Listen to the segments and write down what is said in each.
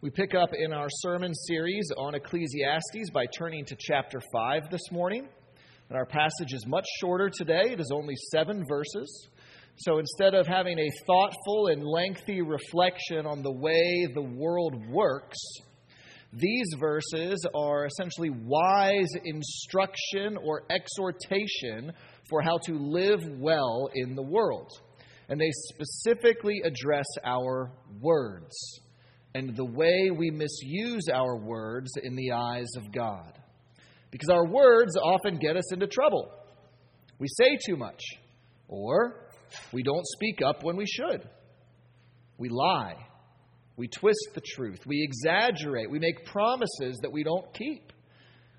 We pick up in our sermon series on Ecclesiastes by turning to chapter 5 this morning. And our passage is much shorter today, it is only seven verses. So instead of having a thoughtful and lengthy reflection on the way the world works, these verses are essentially wise instruction or exhortation for how to live well in the world. And they specifically address our words and the way we misuse our words in the eyes of God. Because our words often get us into trouble. We say too much, or we don't speak up when we should. We lie. We twist the truth. We exaggerate. We make promises that we don't keep.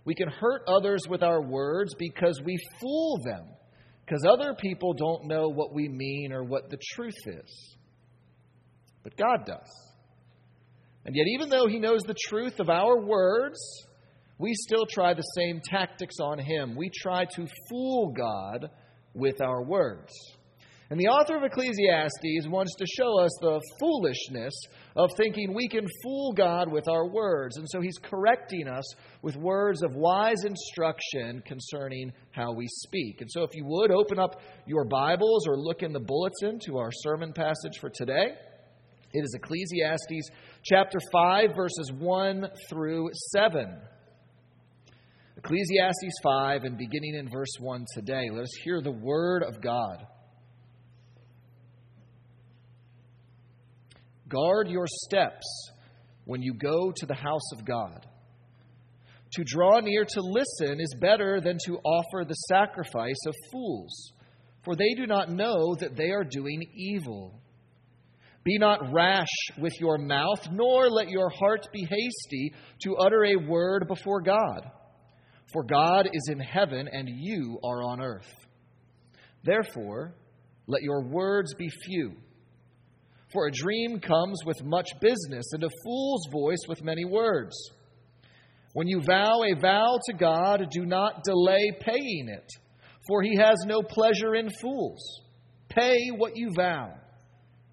We can hurt others with our words because we fool them, because other people don't know what we mean or what the truth is. But God does. And yet, even though He knows the truth of our words, we still try the same tactics on Him. We try to fool God with our words. And the author of Ecclesiastes wants to show us the foolishness of thinking we can fool God with our words. And so he's correcting us with words of wise instruction concerning how we speak. And so if you would open up your Bibles or look in the bulletin to our sermon passage for today. It is Ecclesiastes chapter 5, verses 1 through 7. Ecclesiastes 5, and beginning in verse 1 today, let us hear the word of God. Guard your steps when you go to the house of God. To draw near to listen is better than to offer the sacrifice of fools, for they do not know that they are doing evil. Be not rash with your mouth, nor let your heart be hasty to utter a word before God. For God is in heaven, and you are on earth. Therefore, let your words be few. For a dream comes with much business, and a fool's voice with many words. When you vow a vow to God, do not delay paying it, for he has no pleasure in fools. Pay what you vow.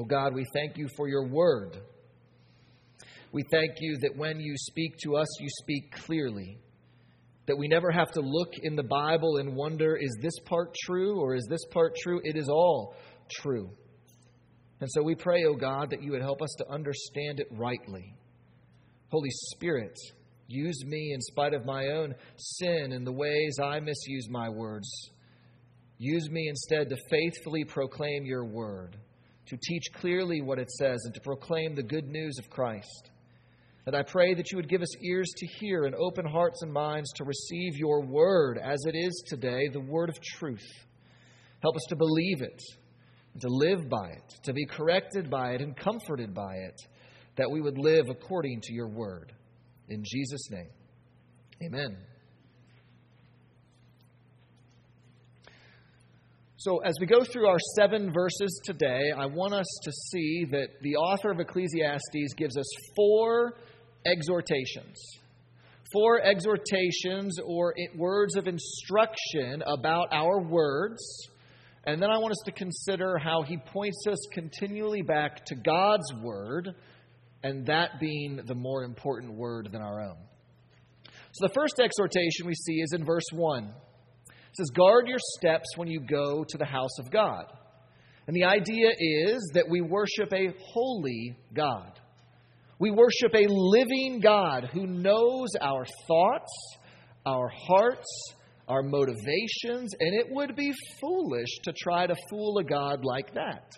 Oh God, we thank you for your word. We thank you that when you speak to us, you speak clearly. That we never have to look in the Bible and wonder, is this part true or is this part true? It is all true. And so we pray, O oh God, that you would help us to understand it rightly. Holy Spirit, use me in spite of my own sin and the ways I misuse my words. Use me instead to faithfully proclaim your word to teach clearly what it says, and to proclaim the good news of Christ. And I pray that you would give us ears to hear and open hearts and minds to receive your word as it is today, the word of truth. Help us to believe it, to live by it, to be corrected by it and comforted by it, that we would live according to your word. In Jesus' name, amen. So, as we go through our seven verses today, I want us to see that the author of Ecclesiastes gives us four exhortations. Four exhortations or words of instruction about our words. And then I want us to consider how he points us continually back to God's word, and that being the more important word than our own. So, the first exhortation we see is in verse 1. It says, Guard your steps when you go to the house of God. And the idea is that we worship a holy God. We worship a living God who knows our thoughts, our hearts, our motivations, and it would be foolish to try to fool a God like that.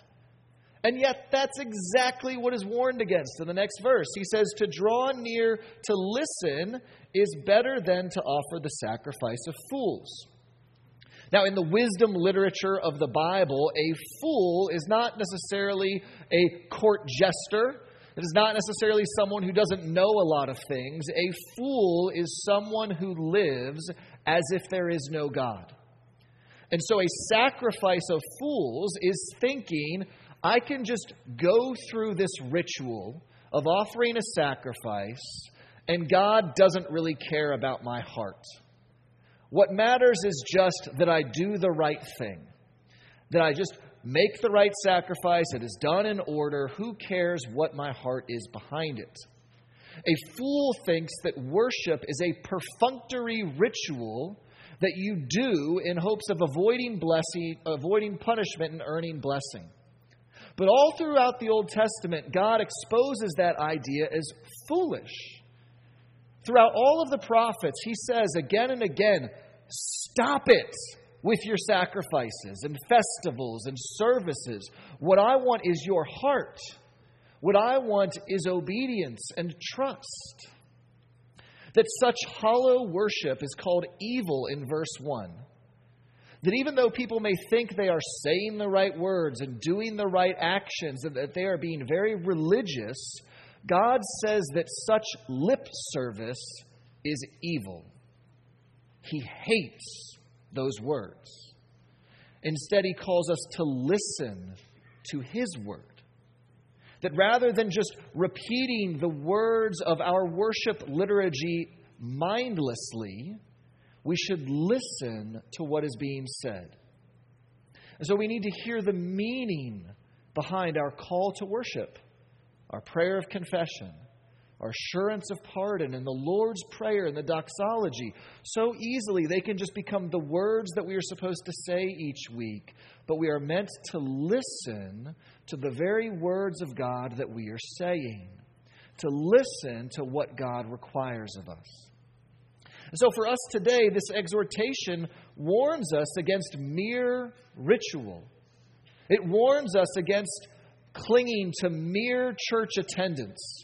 And yet, that's exactly what is warned against in the next verse. He says, To draw near to listen is better than to offer the sacrifice of fools. Now, in the wisdom literature of the Bible, a fool is not necessarily a court jester. It is not necessarily someone who doesn't know a lot of things. A fool is someone who lives as if there is no God. And so a sacrifice of fools is thinking, I can just go through this ritual of offering a sacrifice, and God doesn't really care about my heart. What matters is just that I do the right thing, that I just make the right sacrifice, it is done in order. Who cares what my heart is behind it? A fool thinks that worship is a perfunctory ritual that you do in hopes of avoiding blessing, avoiding punishment and earning blessing. But all throughout the Old Testament, God exposes that idea as foolish. Throughout all of the prophets, he says again and again, Stop it with your sacrifices and festivals and services. What I want is your heart. What I want is obedience and trust. That such hollow worship is called evil in verse 1. That even though people may think they are saying the right words and doing the right actions and that they are being very religious, God says that such lip service is evil. He hates those words. Instead, he calls us to listen to his word. That rather than just repeating the words of our worship liturgy mindlessly, we should listen to what is being said. And so we need to hear the meaning behind our call to worship, our prayer of confession, our assurance of pardon, and the Lord's Prayer and the doxology. So easily they can just become the words that we are supposed to say each week, but we are meant to listen to the very words of God that we are saying, to listen to what God requires of us. And so for us today, this exhortation warns us against mere ritual. It warns us against clinging to mere church attendance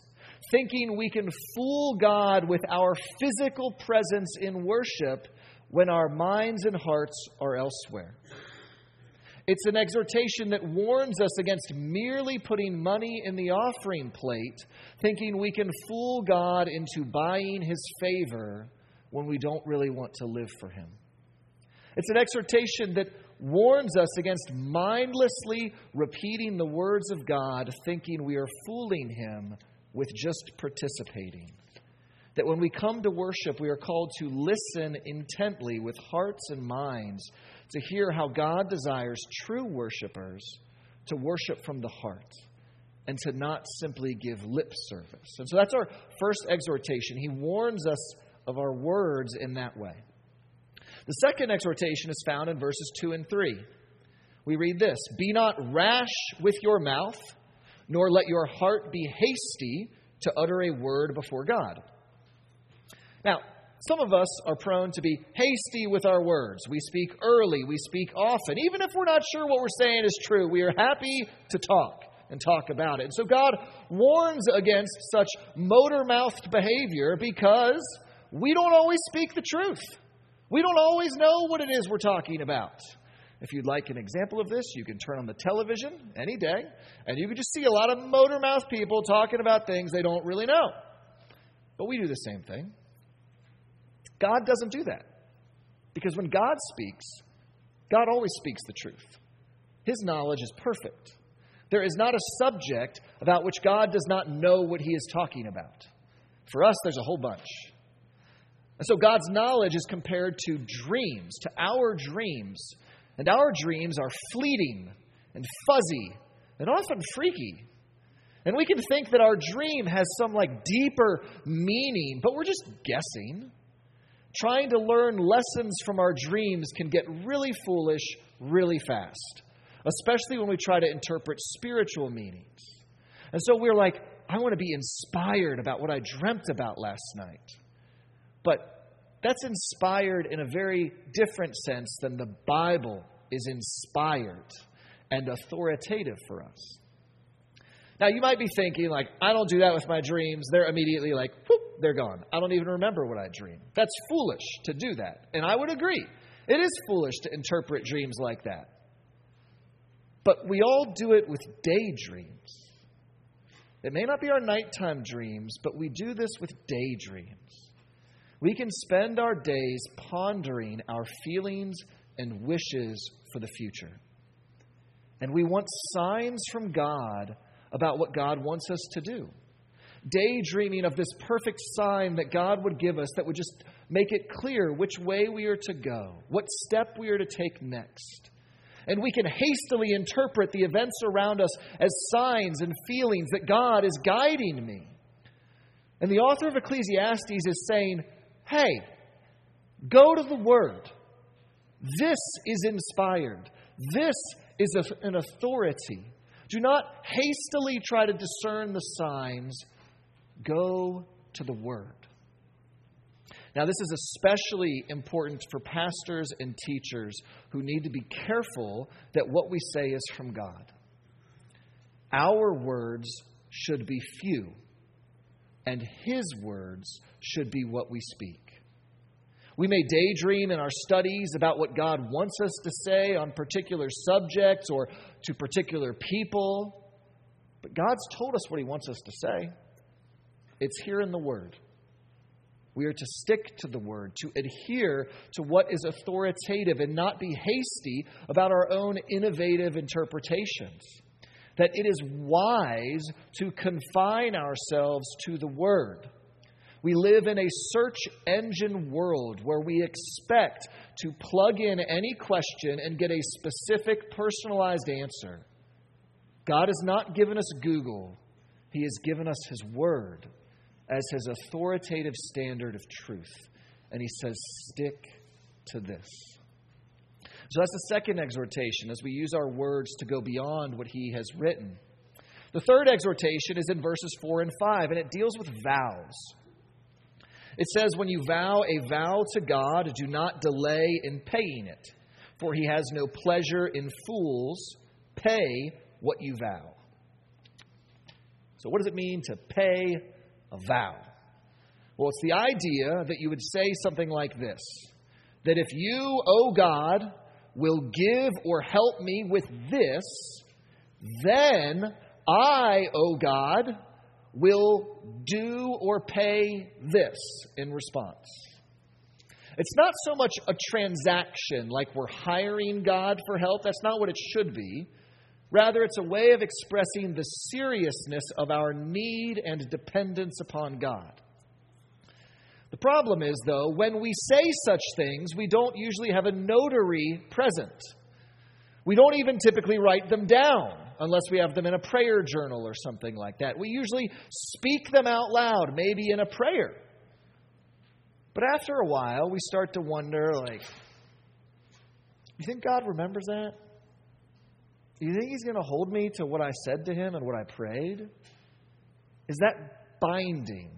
thinking we can fool God with our physical presence in worship when our minds and hearts are elsewhere. It's an exhortation that warns us against merely putting money in the offering plate, thinking we can fool God into buying his favor when we don't really want to live for him. It's an exhortation that warns us against mindlessly repeating the words of God, thinking we are fooling him with just participating. That when we come to worship, we are called to listen intently with hearts and minds to hear how God desires true worshipers to worship from the heart and to not simply give lip service. And so that's our first exhortation. He warns us of our words in that way. The second exhortation is found in verses 2 and 3. We read this Be not rash with your mouth nor let your heart be hasty to utter a word before God. Now, some of us are prone to be hasty with our words. We speak early, we speak often. Even if we're not sure what we're saying is true, we are happy to talk and talk about it. And so God warns against such motor mouthed behavior because we don't always speak the truth. We don't always know what it is we're talking about. If you'd like an example of this, you can turn on the television any day, and you can just see a lot of motor mouth people talking about things they don't really know. But we do the same thing. God doesn't do that. Because when God speaks, God always speaks the truth. His knowledge is perfect. There is not a subject about which God does not know what he is talking about. For us, there's a whole bunch. And so God's knowledge is compared to dreams, to our dreams. And our dreams are fleeting and fuzzy and often freaky. And we can think that our dream has some like deeper meaning, but we're just guessing. Trying to learn lessons from our dreams can get really foolish really fast, especially when we try to interpret spiritual meanings. And so we're like, I want to be inspired about what I dreamt about last night. But that's inspired in a very different sense than the Bible is inspired and authoritative for us. Now, you might be thinking, like, I don't do that with my dreams. They're immediately like, whoop, they're gone. I don't even remember what I dreamed. That's foolish to do that. And I would agree. It is foolish to interpret dreams like that. But we all do it with daydreams. It may not be our nighttime dreams, but we do this with daydreams. We can spend our days pondering our feelings and wishes for the future. And we want signs from God about what God wants us to do. Daydreaming of this perfect sign that God would give us that would just make it clear which way we are to go, what step we are to take next. And we can hastily interpret the events around us as signs and feelings that God is guiding me. And the author of Ecclesiastes is saying, hey, go to the Word. This is inspired. This is a, an authority. Do not hastily try to discern the signs. Go to the Word. Now, this is especially important for pastors and teachers who need to be careful that what we say is from God. Our words should be few, and His words should be what we speak. We may daydream in our studies about what God wants us to say on particular subjects or to particular people, but God's told us what He wants us to say. It's here in the Word. We are to stick to the Word, to adhere to what is authoritative, and not be hasty about our own innovative interpretations. That it is wise to confine ourselves to the Word we live in a search engine world where we expect to plug in any question and get a specific, personalized answer. God has not given us Google, He has given us His Word as His authoritative standard of truth. And He says, stick to this. So that's the second exhortation as we use our words to go beyond what He has written. The third exhortation is in verses 4 and 5, and it deals with vows. It says, When you vow a vow to God, do not delay in paying it, for he has no pleasure in fools. Pay what you vow. So, what does it mean to pay a vow? Well, it's the idea that you would say something like this that if you, O God, will give or help me with this, then I, O God, will do or pay this in response. It's not so much a transaction like we're hiring God for help. That's not what it should be. Rather, it's a way of expressing the seriousness of our need and dependence upon God. The problem is, though, when we say such things, we don't usually have a notary present. We don't even typically write them down unless we have them in a prayer journal or something like that. We usually speak them out loud, maybe in a prayer. But after a while, we start to wonder like, you think God remembers that? Do You think He's going to hold me to what I said to Him and what I prayed? Is that binding?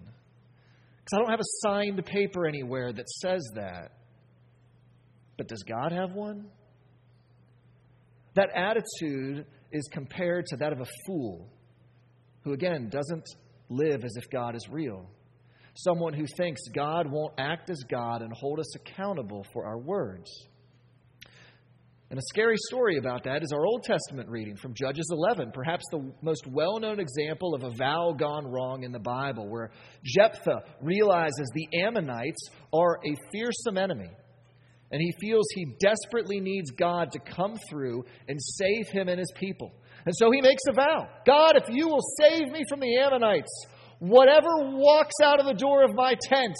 Because I don't have a signed paper anywhere that says that. But does God have one? That attitude is compared to that of a fool who, again, doesn't live as if God is real. Someone who thinks God won't act as God and hold us accountable for our words. And a scary story about that is our Old Testament reading from Judges 11, perhaps the most well known example of a vow gone wrong in the Bible, where Jephthah realizes the Ammonites are a fearsome enemy and he feels he desperately needs God to come through and save him and his people. And so he makes a vow God, if you will save me from the Ammonites, whatever walks out of the door of my tent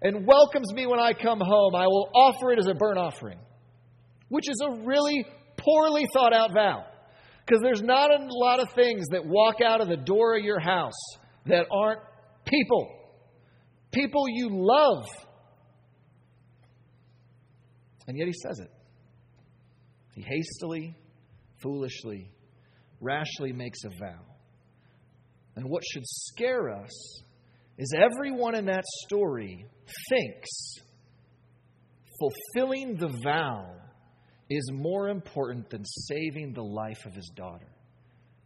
and welcomes me when I come home, I will offer it as a burnt offering. Which is a really poorly thought out vow. Because there's not a lot of things that walk out of the door of your house that aren't people. People you love and yet he says it. He hastily, foolishly, rashly makes a vow. And what should scare us is everyone in that story thinks fulfilling the vow is more important than saving the life of his daughter.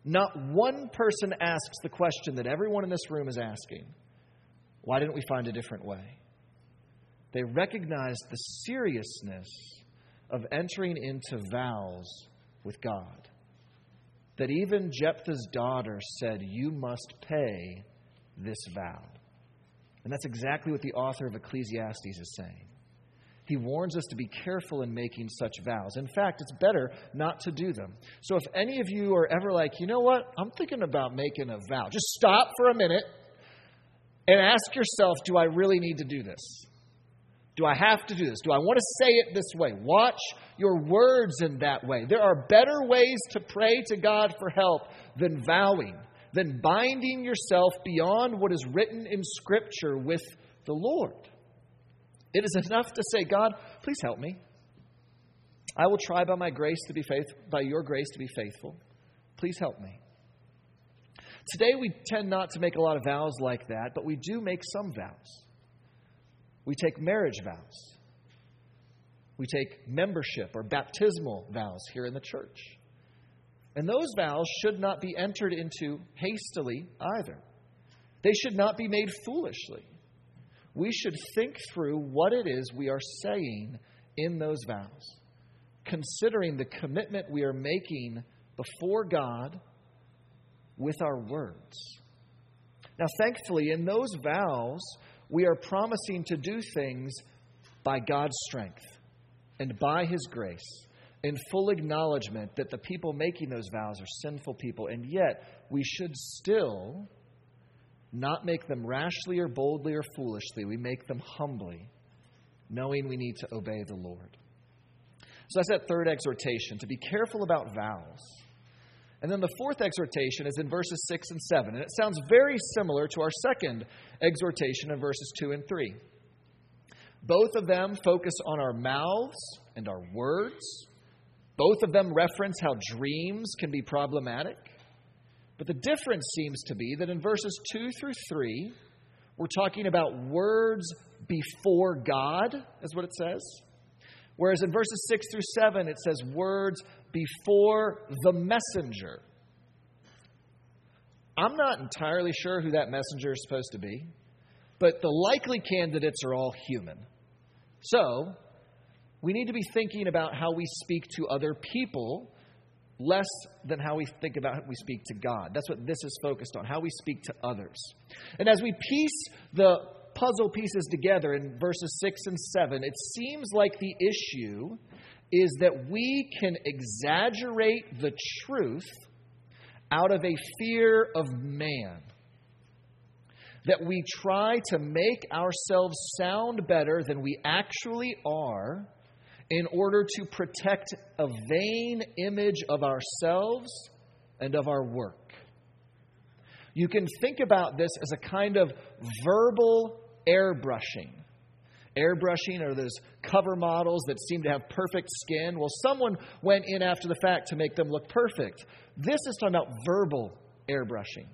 Not one person asks the question that everyone in this room is asking why didn't we find a different way? They recognized the seriousness of entering into vows with God. that even Jephthah's daughter said, You must pay this vow. And that's exactly what the author of Ecclesiastes is saying. He warns us to be careful in making such vows. In fact, it's better not to do them. So if any of you are ever like, you know what, I'm thinking about making a vow, just stop for a minute and ask yourself, do I really need to do this? Do I have to do this? Do I want to say it this way? Watch your words in that way. There are better ways to pray to God for help than vowing, than binding yourself beyond what is written in Scripture with the Lord. It is enough to say, God, please help me. I will try by my grace to be faithful, by your grace to be faithful. Please help me. Today we tend not to make a lot of vows like that, but we do make some vows. We take marriage vows. We take membership or baptismal vows here in the church. And those vows should not be entered into hastily either. They should not be made foolishly we should think through what it is we are saying in those vows, considering the commitment we are making before God with our words. Now, thankfully, in those vows, we are promising to do things by God's strength and by His grace, in full acknowledgement that the people making those vows are sinful people, and yet we should still not make them rashly or boldly or foolishly. We make them humbly, knowing we need to obey the Lord. So that's that third exhortation to be careful about vows. And then the fourth exhortation is in verses 6 and 7. And it sounds very similar to our second exhortation in verses 2 and 3. Both of them focus on our mouths and our words. Both of them reference how dreams can be problematic. But the difference seems to be that in verses 2 through 3, we're talking about words before God, is what it says. Whereas in verses 6 through 7, it says words before the messenger. I'm not entirely sure who that messenger is supposed to be, but the likely candidates are all human. So, we need to be thinking about how we speak to other people less than how we think about how we speak to God. That's what this is focused on, how we speak to others. And as we piece the puzzle pieces together in verses 6 and 7, it seems like the issue is that we can exaggerate the truth out of a fear of man. That we try to make ourselves sound better than we actually are in order to protect a vain image of ourselves and of our work. You can think about this as a kind of verbal airbrushing. Airbrushing are those cover models that seem to have perfect skin. Well, someone went in after the fact to make them look perfect. This is talking about verbal airbrushing,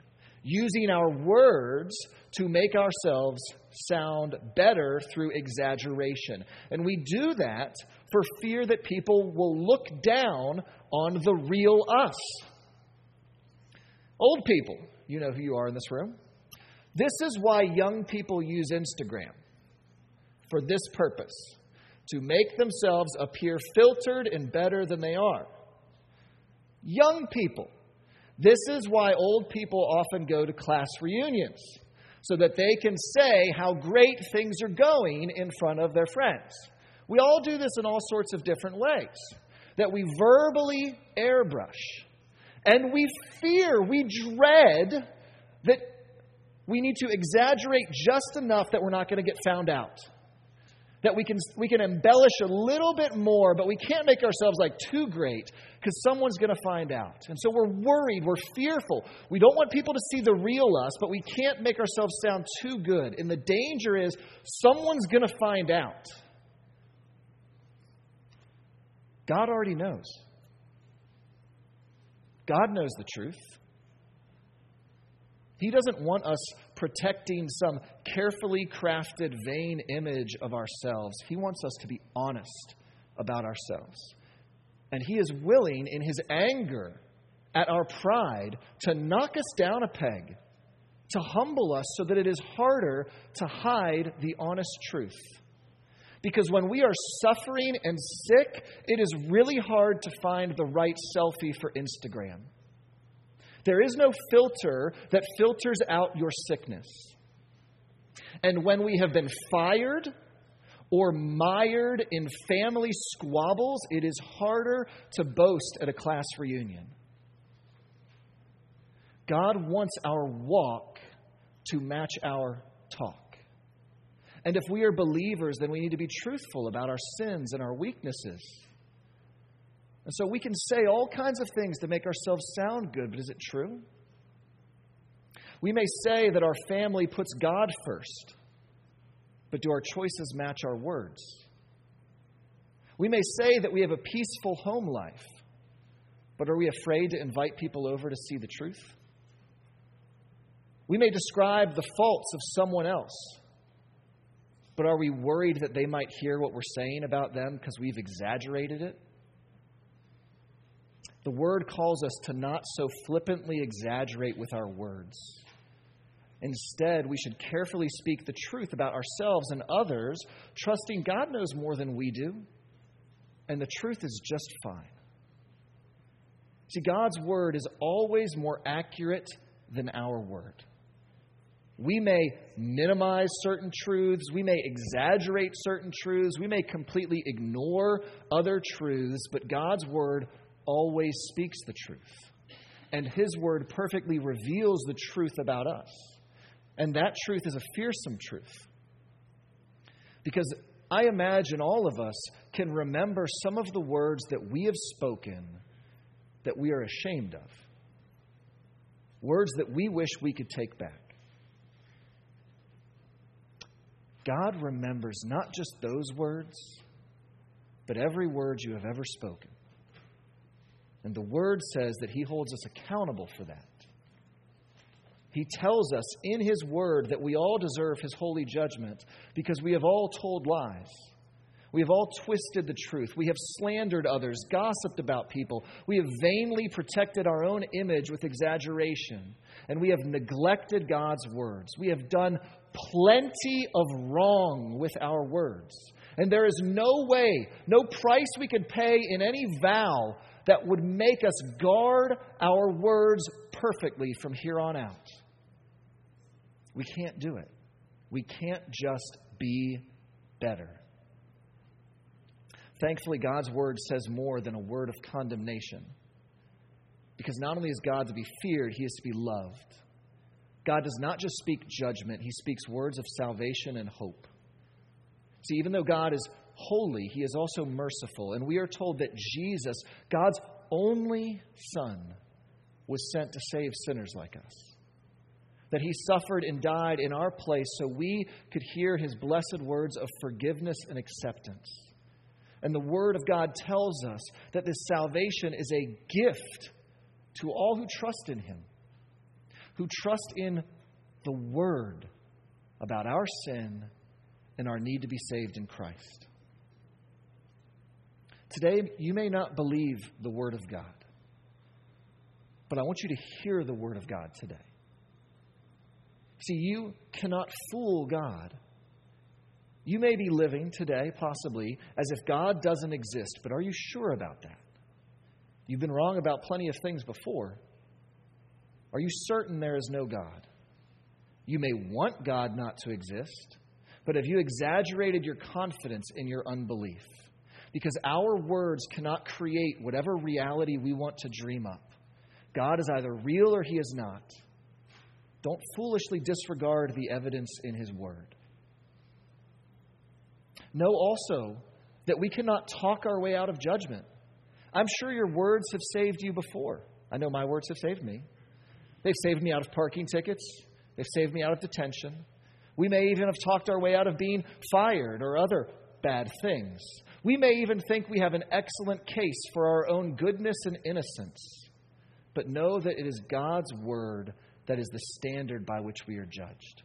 using our words to make ourselves sound better through exaggeration. And we do that for fear that people will look down on the real us. Old people, you know who you are in this room. This is why young people use Instagram for this purpose to make themselves appear filtered and better than they are. Young people, this is why old people often go to class reunions so that they can say how great things are going in front of their friends. We all do this in all sorts of different ways. That we verbally airbrush. And we fear, we dread that we need to exaggerate just enough that we're not going to get found out. That we can, we can embellish a little bit more, but we can't make ourselves like too great because someone's going to find out. And so we're worried, we're fearful. We don't want people to see the real us, but we can't make ourselves sound too good. And the danger is someone's going to find out. God already knows. God knows the truth. He doesn't want us protecting some carefully crafted, vain image of ourselves. He wants us to be honest about ourselves. And He is willing, in His anger at our pride, to knock us down a peg, to humble us so that it is harder to hide the honest truth. Because when we are suffering and sick, it is really hard to find the right selfie for Instagram. There is no filter that filters out your sickness. And when we have been fired or mired in family squabbles, it is harder to boast at a class reunion. God wants our walk to match our talk. And if we are believers, then we need to be truthful about our sins and our weaknesses. And so we can say all kinds of things to make ourselves sound good, but is it true? We may say that our family puts God first, but do our choices match our words? We may say that we have a peaceful home life, but are we afraid to invite people over to see the truth? We may describe the faults of someone else, but are we worried that they might hear what we're saying about them because we've exaggerated it? The Word calls us to not so flippantly exaggerate with our words. Instead, we should carefully speak the truth about ourselves and others, trusting God knows more than we do, and the truth is just fine. See, God's Word is always more accurate than our Word. We may minimize certain truths. We may exaggerate certain truths. We may completely ignore other truths, but God's Word always speaks the truth. And His Word perfectly reveals the truth about us. And that truth is a fearsome truth. Because I imagine all of us can remember some of the words that we have spoken that we are ashamed of. Words that we wish we could take back. God remembers not just those words, but every word you have ever spoken. And the Word says that He holds us accountable for that. He tells us in His Word that we all deserve His holy judgment because we have all told lies. We have all twisted the truth. We have slandered others, gossiped about people. We have vainly protected our own image with exaggeration. And we have neglected God's words. We have done plenty of wrong with our words. And there is no way, no price we could pay in any vow that would make us guard our words perfectly from here on out. We can't do it. We can't just be better. Thankfully, God's word says more than a word of condemnation. Because not only is God to be feared, he is to be loved. God does not just speak judgment, he speaks words of salvation and hope. See, even though God is holy, he is also merciful. And we are told that Jesus, God's only Son, was sent to save sinners like us. That he suffered and died in our place so we could hear his blessed words of forgiveness and acceptance. And the Word of God tells us that this salvation is a gift to all who trust in him who trust in the Word about our sin and our need to be saved in Christ. Today, you may not believe the Word of God, but I want you to hear the Word of God today. See, you cannot fool God. You may be living today, possibly, as if God doesn't exist, but are you sure about that? You've been wrong about plenty of things before. Are you certain there is no God? You may want God not to exist, but have you exaggerated your confidence in your unbelief? Because our words cannot create whatever reality we want to dream up. God is either real or he is not. Don't foolishly disregard the evidence in his word. Know also that we cannot talk our way out of judgment. I'm sure your words have saved you before. I know my words have saved me. They've saved me out of parking tickets. They've saved me out of detention. We may even have talked our way out of being fired or other bad things. We may even think we have an excellent case for our own goodness and innocence. But know that it is God's word that is the standard by which we are judged.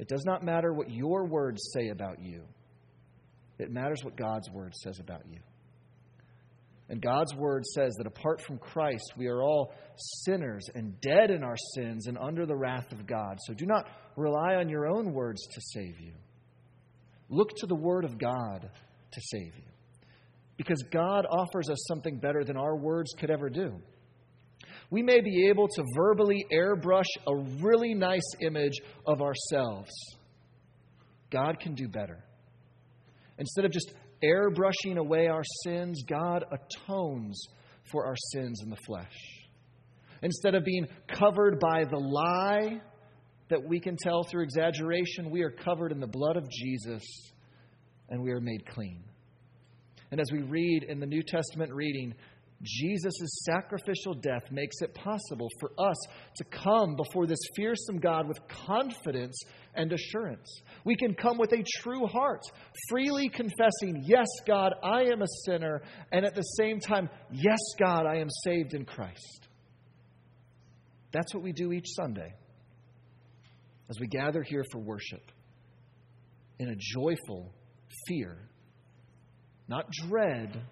It does not matter what your words say about you, it matters what God's word says about you. And God's word says that apart from Christ, we are all sinners and dead in our sins and under the wrath of God. So do not rely on your own words to save you. Look to the word of God to save you. Because God offers us something better than our words could ever do. We may be able to verbally airbrush a really nice image of ourselves. God can do better. Instead of just airbrushing away our sins, God atones for our sins in the flesh. Instead of being covered by the lie that we can tell through exaggeration, we are covered in the blood of Jesus and we are made clean. And as we read in the New Testament reading, Jesus' sacrificial death makes it possible for us to come before this fearsome God with confidence and assurance. We can come with a true heart, freely confessing, Yes, God, I am a sinner, and at the same time, Yes, God, I am saved in Christ. That's what we do each Sunday as we gather here for worship in a joyful fear, not dread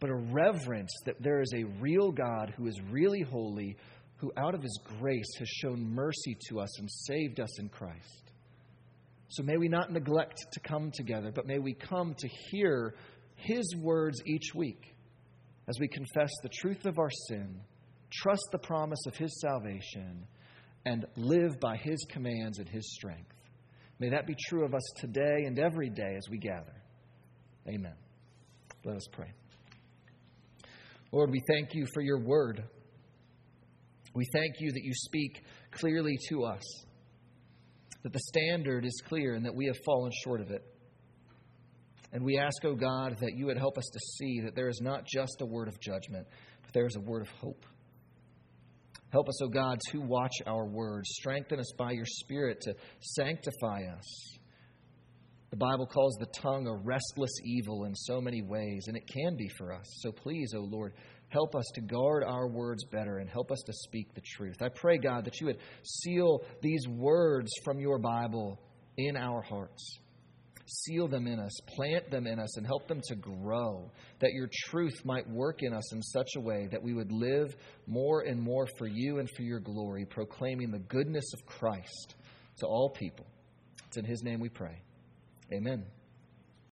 but a reverence that there is a real God who is really holy, who out of his grace has shown mercy to us and saved us in Christ. So may we not neglect to come together, but may we come to hear his words each week as we confess the truth of our sin, trust the promise of his salvation, and live by his commands and his strength. May that be true of us today and every day as we gather. Amen. Let us pray. Lord, we thank you for your word. We thank you that you speak clearly to us, that the standard is clear and that we have fallen short of it. And we ask, O oh God, that you would help us to see that there is not just a word of judgment, but there is a word of hope. Help us, O oh God, to watch our words. Strengthen us by your Spirit to sanctify us the Bible calls the tongue a restless evil in so many ways, and it can be for us. So please, O oh Lord, help us to guard our words better and help us to speak the truth. I pray, God, that you would seal these words from your Bible in our hearts. Seal them in us, plant them in us, and help them to grow, that your truth might work in us in such a way that we would live more and more for you and for your glory, proclaiming the goodness of Christ to all people. It's in his name we pray. Amen.